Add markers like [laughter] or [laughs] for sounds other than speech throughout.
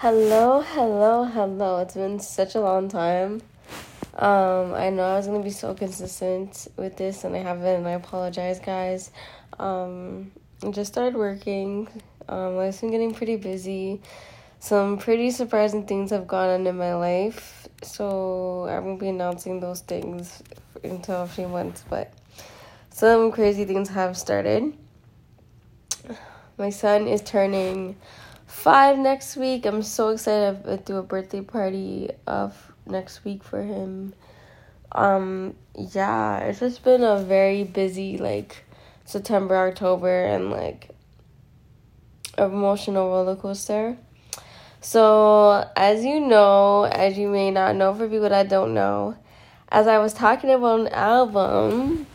Hello, hello, hello. It's been such a long time. Um, I know I was gonna be so consistent with this and I haven't and I apologize guys. Um I just started working. Um life's been getting pretty busy. Some pretty surprising things have gone on in my life. So I won't be announcing those things until a few months, but some crazy things have started. My son is turning five next week. I'm so excited to do a birthday party of next week for him. Um, yeah, it's just been a very busy like September, October, and like emotional roller coaster. So, as you know, as you may not know, for people that don't know, as I was talking about an album,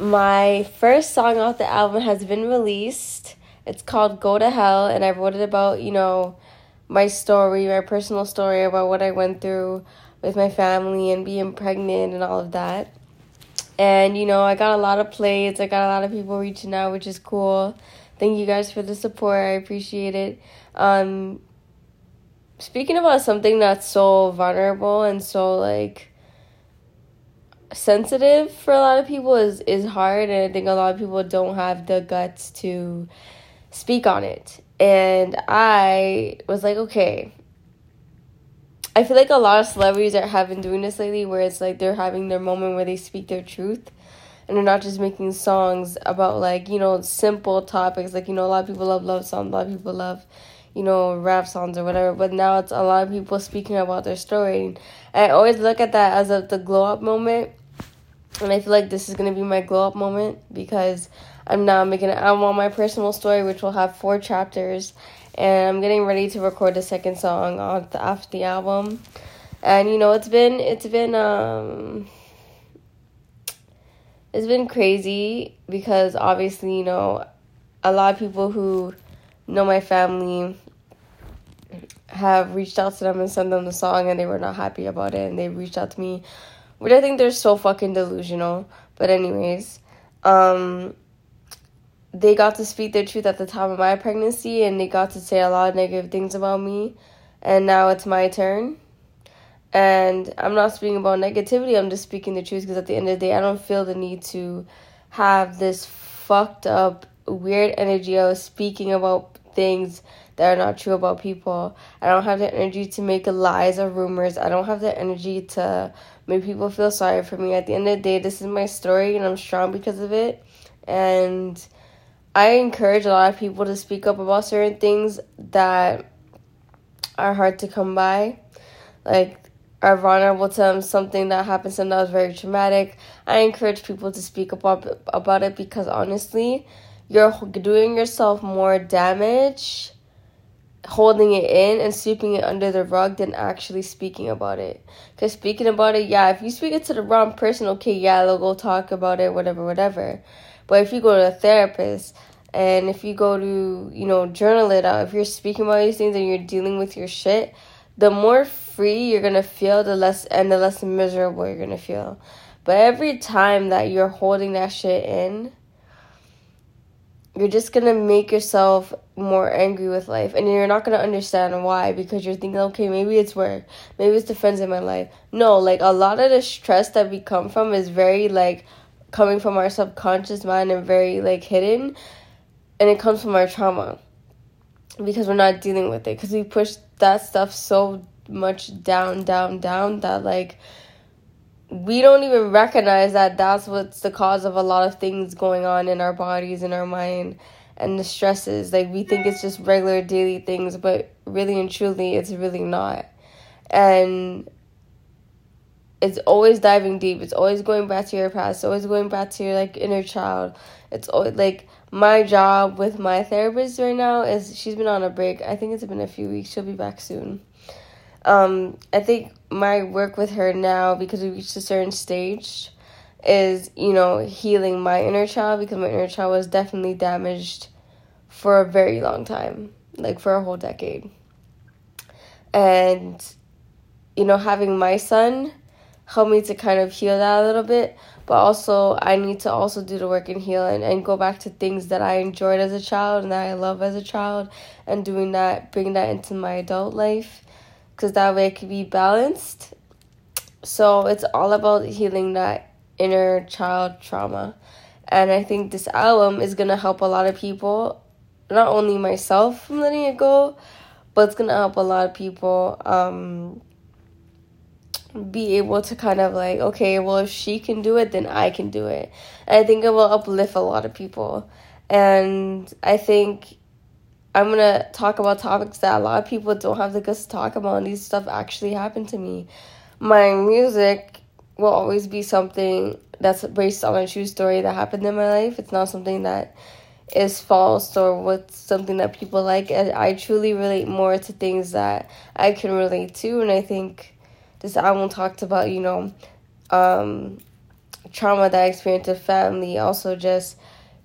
my first song off the album has been released. It's called Go to Hell, and I wrote it about, you know, my story, my personal story about what I went through with my family and being pregnant and all of that. And, you know, I got a lot of plays, I got a lot of people reaching out, which is cool. Thank you guys for the support, I appreciate it. Um, speaking about something that's so vulnerable and so, like, sensitive for a lot of people is is hard and I think a lot of people don't have the guts to speak on it. And I was like, okay. I feel like a lot of celebrities are have been doing this lately where it's like they're having their moment where they speak their truth and they're not just making songs about like, you know, simple topics. Like, you know, a lot of people love love songs, a lot of people love, you know, rap songs or whatever. But now it's a lot of people speaking about their story. And I always look at that as a, the glow up moment. And I feel like this is gonna be my glow up moment because I'm now making album on my personal story, which will have four chapters, and I'm getting ready to record the second song on the, after the album. And you know, it's been it's been um it's been crazy because obviously you know a lot of people who know my family have reached out to them and sent them the song and they were not happy about it and they reached out to me which i think they're so fucking delusional but anyways um they got to speak their truth at the time of my pregnancy and they got to say a lot of negative things about me. And now it's my turn. And i'm not speaking about negativity i'm just speaking the truth because at the end of the day i don't feel the need to have this fucked up weird energy of speaking about things that are not true about people. I don't have the energy to make lies or rumors. I don't have the energy to make people feel sorry for me. At the end of the day this is my story and i'm strong because of it. And I encourage a lot of people to speak up about certain things that are hard to come by, like are vulnerable to something that happened to them that was very traumatic. I encourage people to speak up about it because honestly, you're doing yourself more damage holding it in and sweeping it under the rug than actually speaking about it. Because speaking about it, yeah, if you speak it to the wrong person, okay, yeah, they'll go talk about it, whatever, whatever. But if you go to a therapist and if you go to, you know, journal it out, if you're speaking about these things and you're dealing with your shit, the more free you're gonna feel, the less and the less miserable you're gonna feel. But every time that you're holding that shit in, you're just gonna make yourself more angry with life. And you're not gonna understand why because you're thinking okay maybe it's work. Maybe it's the friends in my life. No like a lot of the stress that we come from is very like coming from our subconscious mind and very like hidden and it comes from our trauma because we're not dealing with it because we push that stuff so much down down down that like we don't even recognize that that's what's the cause of a lot of things going on in our bodies in our mind and the stresses like we think it's just regular daily things but really and truly it's really not and it's always diving deep. It's always going back to your past. It's always going back to your like inner child. It's always like my job with my therapist right now is she's been on a break. I think it's been a few weeks. She'll be back soon. Um, I think my work with her now because we reached a certain stage is you know healing my inner child because my inner child was definitely damaged for a very long time, like for a whole decade. And you know having my son help me to kind of heal that a little bit. But also, I need to also do the work and heal and, and go back to things that I enjoyed as a child and that I love as a child and doing that, bringing that into my adult life. Because that way it can be balanced. So it's all about healing that inner child trauma. And I think this album is going to help a lot of people, not only myself from letting it go, but it's going to help a lot of people um, be able to kind of like, okay, well, if she can do it, then I can do it. And I think it will uplift a lot of people. And I think I'm going to talk about topics that a lot of people don't have the guts to talk about, and these stuff actually happened to me. My music will always be something that's based on a true story that happened in my life. It's not something that is false or what's something that people like. I, I truly relate more to things that I can relate to, and I think this album talked about, you know, um, trauma that I experienced with family, also just,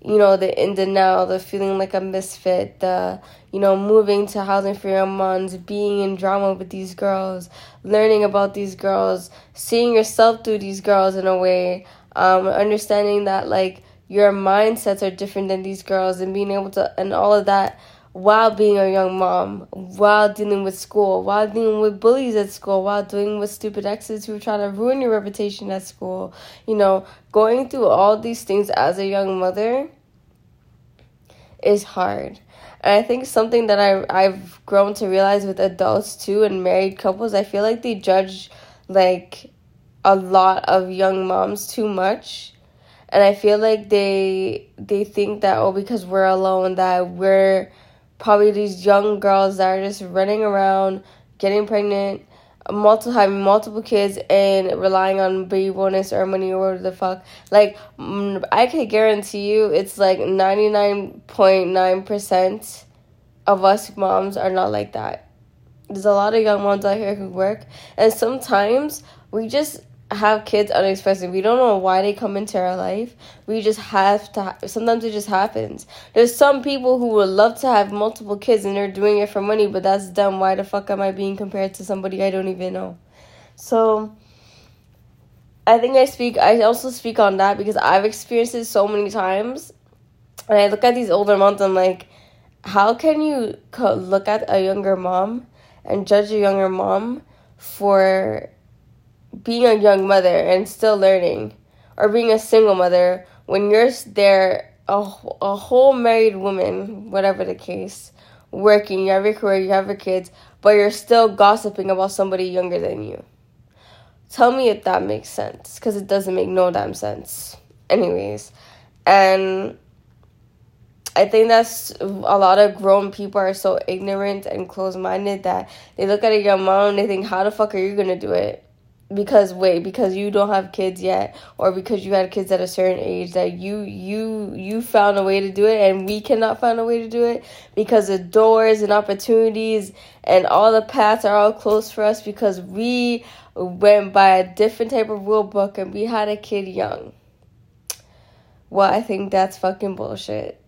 you know, the in now, the feeling like a misfit, the, you know, moving to housing for your moms, being in drama with these girls, learning about these girls, seeing yourself through these girls in a way, um, understanding that, like, your mindsets are different than these girls and being able to, and all of that while being a young mom, while dealing with school, while dealing with bullies at school, while dealing with stupid exes who try to ruin your reputation at school. You know, going through all these things as a young mother is hard. And I think something that I I've grown to realize with adults too and married couples, I feel like they judge like a lot of young moms too much. And I feel like they they think that oh because we're alone that we're probably these young girls that are just running around, getting pregnant, multiple having multiple kids, and relying on baby bonus or money or whatever the fuck. Like mm, I can guarantee you, it's like ninety nine point nine percent of us moms are not like that. There's a lot of young moms out here who work, and sometimes we just have kids unexpected. We don't know why they come into our life. We just have to. Sometimes it just happens. There's some people who would love to have multiple kids and they're doing it for money, but that's dumb. Why the fuck am I being compared to somebody I don't even know? So. I think I speak. I also speak on that because I've experienced it so many times, and I look at these older moms. I'm like, how can you look at a younger mom and judge a younger mom for being a young mother and still learning, or being a single mother when you're there, a, a whole married woman, whatever the case, working, you have your career, you have your kids, but you're still gossiping about somebody younger than you. Tell me if that makes sense, because it doesn't make no damn sense. Anyways, and I think that's a lot of grown people are so ignorant and closed minded that they look at a young mom and they think, how the fuck are you gonna do it? Because wait because you don't have kids yet or because you had kids at a certain age that you you you found a way to do it and we cannot find a way to do it because the doors and opportunities and all the paths are all closed for us because we went by a different type of rule book and we had a kid young. Well i think that's fucking bullshit.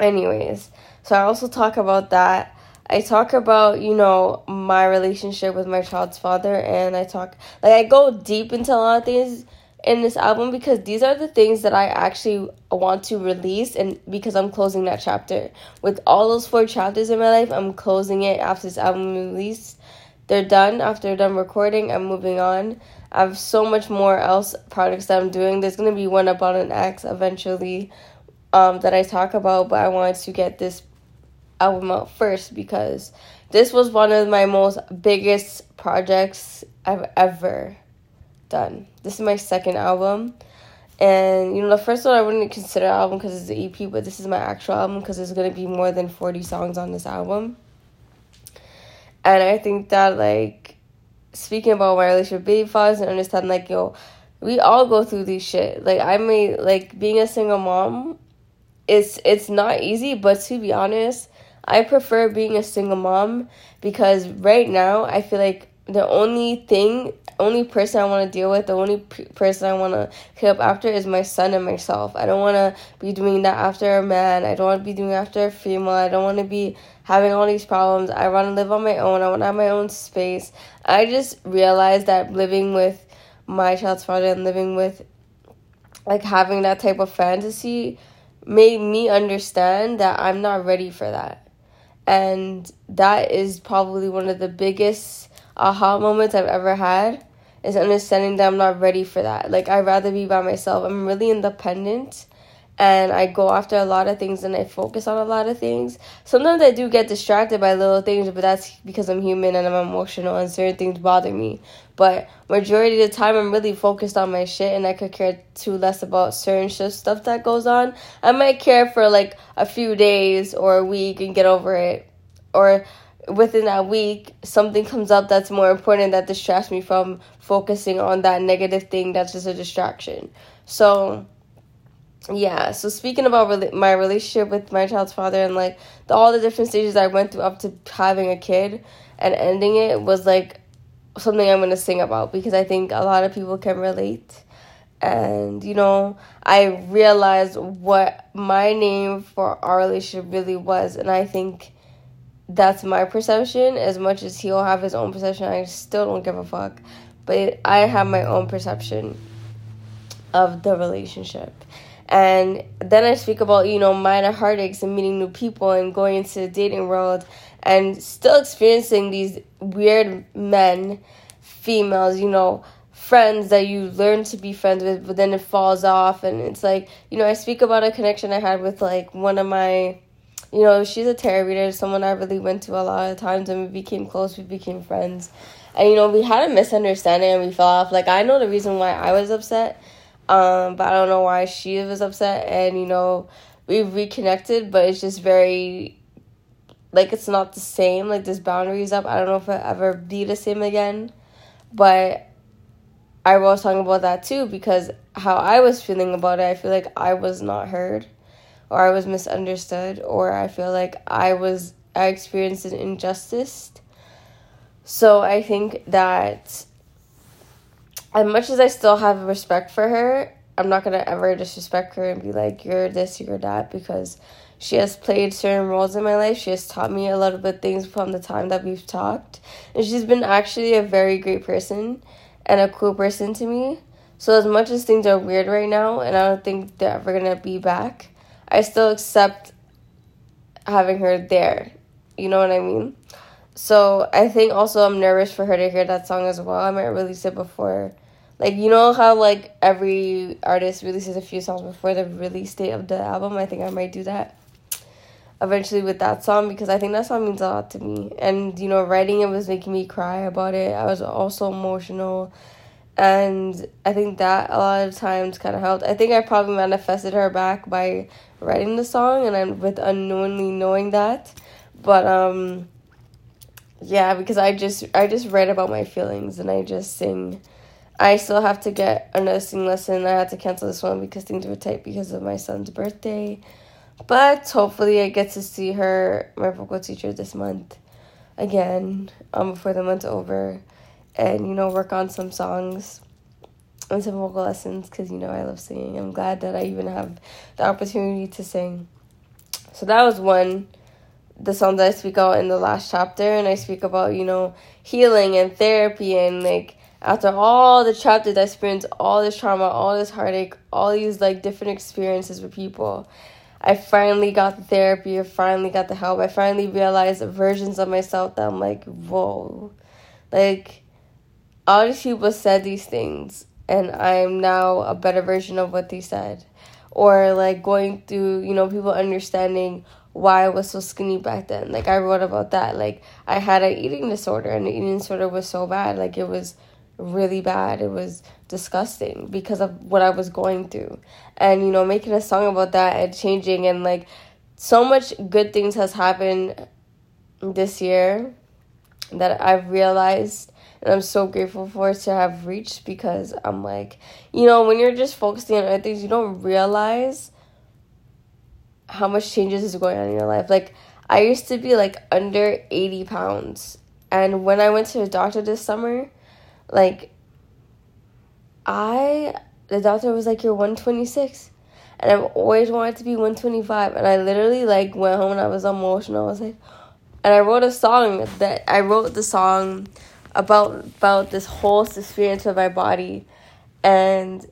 Anyways so i also talk about that I talk about, you know, my relationship with my child's father and I talk like I go deep into a lot of things in this album because these are the things that I actually want to release and because I'm closing that chapter. With all those four chapters in my life, I'm closing it after this album release. They're done after they're done recording. I'm moving on. I have so much more else projects that I'm doing. There's gonna be one about an ex eventually um, that I talk about, but I wanted to get this album out first because this was one of my most biggest projects I've ever done. This is my second album. And you know, the first one I wouldn't consider album because it's an EP, but this is my actual album because there's gonna be more than forty songs on this album. And I think that like speaking about my relationship with baby and understand like yo, we all go through these shit. Like I may like being a single mom, it's it's not easy, but to be honest, I prefer being a single mom because right now I feel like the only thing, only person I want to deal with, the only p- person I want to pick up after is my son and myself. I don't want to be doing that after a man. I don't want to be doing after a female. I don't want to be having all these problems. I want to live on my own. I want to have my own space. I just realized that living with my child's father and living with, like, having that type of fantasy made me understand that I'm not ready for that. And that is probably one of the biggest aha moments I've ever had is understanding that I'm not ready for that. Like, I'd rather be by myself. I'm really independent and I go after a lot of things and I focus on a lot of things. Sometimes I do get distracted by little things, but that's because I'm human and I'm emotional and certain things bother me. But majority of the time, I'm really focused on my shit and I could care too less about certain shit stuff that goes on. I might care for like a few days or a week and get over it, or within that week something comes up that's more important that distracts me from focusing on that negative thing that's just a distraction. So yeah so speaking about my relationship with my child's father and like the, all the different stages i went through up to having a kid and ending it was like something i'm going to sing about because i think a lot of people can relate. And you know i realized what my name for our relationship really was and i think that's my perception. As much as he'll have his own perception i still don't give a fuck. But i have my own perception of the relationship and then I speak about, you know, minor heartaches and meeting new people and going into the dating world and still experiencing these weird men, females, you know, friends that you learn to be friends with, but then it falls off. And it's like, you know, I speak about a connection I had with like one of my, you know, she's a tarot reader, someone I really went to a lot of times and we became close, we became friends. And, you know, we had a misunderstanding and we fell off. Like, I know the reason why I was upset um, but I don't know why she was upset. And, you know, we reconnected, but it's just very, like, it's not the same. Like, this boundaries up. I don't know if it'll ever be the same again. But I was talking about that too because how I was feeling about it, I feel like I was not heard or I was misunderstood or I feel like I was, I experienced an injustice. So I think that as much as I still have respect for her, I'm not gonna ever disrespect her and be like, you're this, you're that, because she has played certain roles in my life. She has taught me a lot of good things from the time that we've talked. And she's been actually a very great person and a cool person to me. So, as much as things are weird right now, and I don't think they're ever gonna be back, I still accept having her there. You know what I mean? So, I think also I'm nervous for her to hear that song as well. I might release it before like you know how like every artist releases a few songs before the release date of the album. I think I might do that eventually with that song because I think that song means a lot to me. And you know, writing it was making me cry about it. I was also emotional. And I think that a lot of times kind of helped. I think I probably manifested her back by writing the song and I'm with unknowingly knowing that. But um yeah, because I just I just write about my feelings and I just sing I still have to get a nursing lesson. I had to cancel this one because things were tight because of my son's birthday. But hopefully, I get to see her, my vocal teacher, this month again um, before the month's over and, you know, work on some songs and some vocal lessons because, you know, I love singing. I'm glad that I even have the opportunity to sing. So that was one the songs I speak out in the last chapter, and I speak about, you know, healing and therapy and like after all the chapters I experienced, all this trauma, all this heartache, all these like different experiences with people, I finally got the therapy. I finally got the help. I finally realized the versions of myself that I'm like, whoa, like all these people said these things, and I'm now a better version of what they said, or like going through, you know, people understanding why I was so skinny back then. Like I wrote about that. Like I had an eating disorder, and the eating disorder was so bad. Like it was really bad. It was disgusting because of what I was going through. And, you know, making a song about that and changing and like so much good things has happened this year that I've realized and I'm so grateful for to have reached because I'm like, you know, when you're just focusing on other things, you don't realize how much changes is going on in your life. Like I used to be like under 80 pounds And when I went to the doctor this summer, like I the doctor was like you're 126 and I've always wanted to be 125 and I literally like went home and I was emotional. I was like and I wrote a song that I wrote the song about about this whole experience of my body and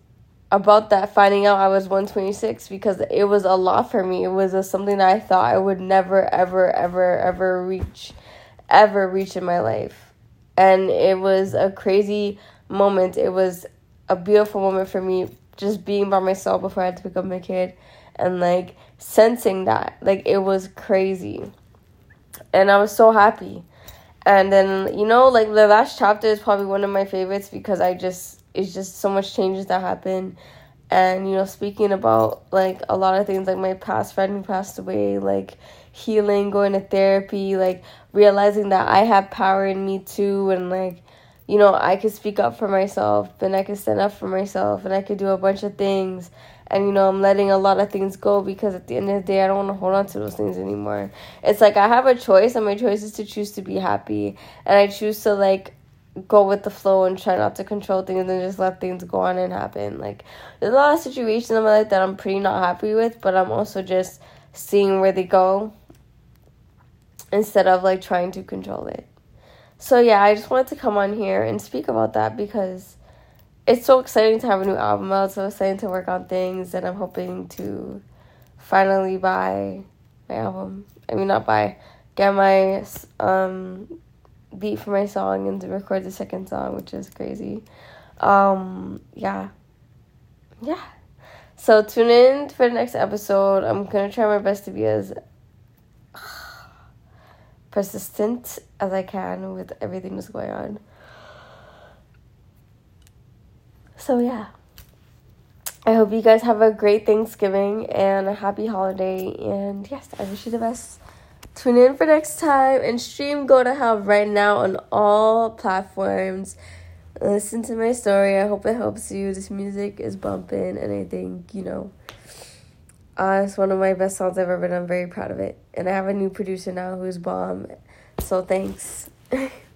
about that finding out I was 126 because it was a lot for me. It was a, something that I thought I would never ever ever ever reach ever reach in my life. And it was a crazy moment. It was a beautiful moment for me just being by myself before I had to pick up my kid and like sensing that. Like it was crazy. And I was so happy. And then, you know, like the last chapter is probably one of my favorites because I just it's just so much changes that happen and you know speaking about like a lot of things like my past friend who passed away like healing going to therapy like realizing that i have power in me too. And like you know i could speak up for myself and i could stand up for myself and i could do a bunch of things. And you know i'm letting a lot of things go because at the end of the day i don't want to hold on to those things anymore. It's like i have a choice and my choice is to choose to be happy. And i choose to like go with the flow and try not to control things and just let things go on and happen. Like there's a lot of situations in my life that I'm pretty not happy with, but I'm also just seeing where they go instead of like trying to control it. So yeah, I just wanted to come on here and speak about that because it's so exciting to have a new album out, so exciting to work on things and I'm hoping to finally buy my album. I mean not buy, get my um beat for my song and to record the second song, which is crazy. Um, yeah. Yeah. So tune in for the next episode. I'm gonna try my best to be as [sighs] persistent as I can with everything that's going on. So yeah. I hope you guys have a great Thanksgiving and a happy holiday and yes, I wish you the best. Tune in for next time and stream Go to Hell right now on all platforms. Listen to my story. I hope it helps you. This music is bumping, and I think, you know, uh, it's one of my best songs I've ever done. I'm very proud of it. And I have a new producer now who's bomb. So thanks. [laughs]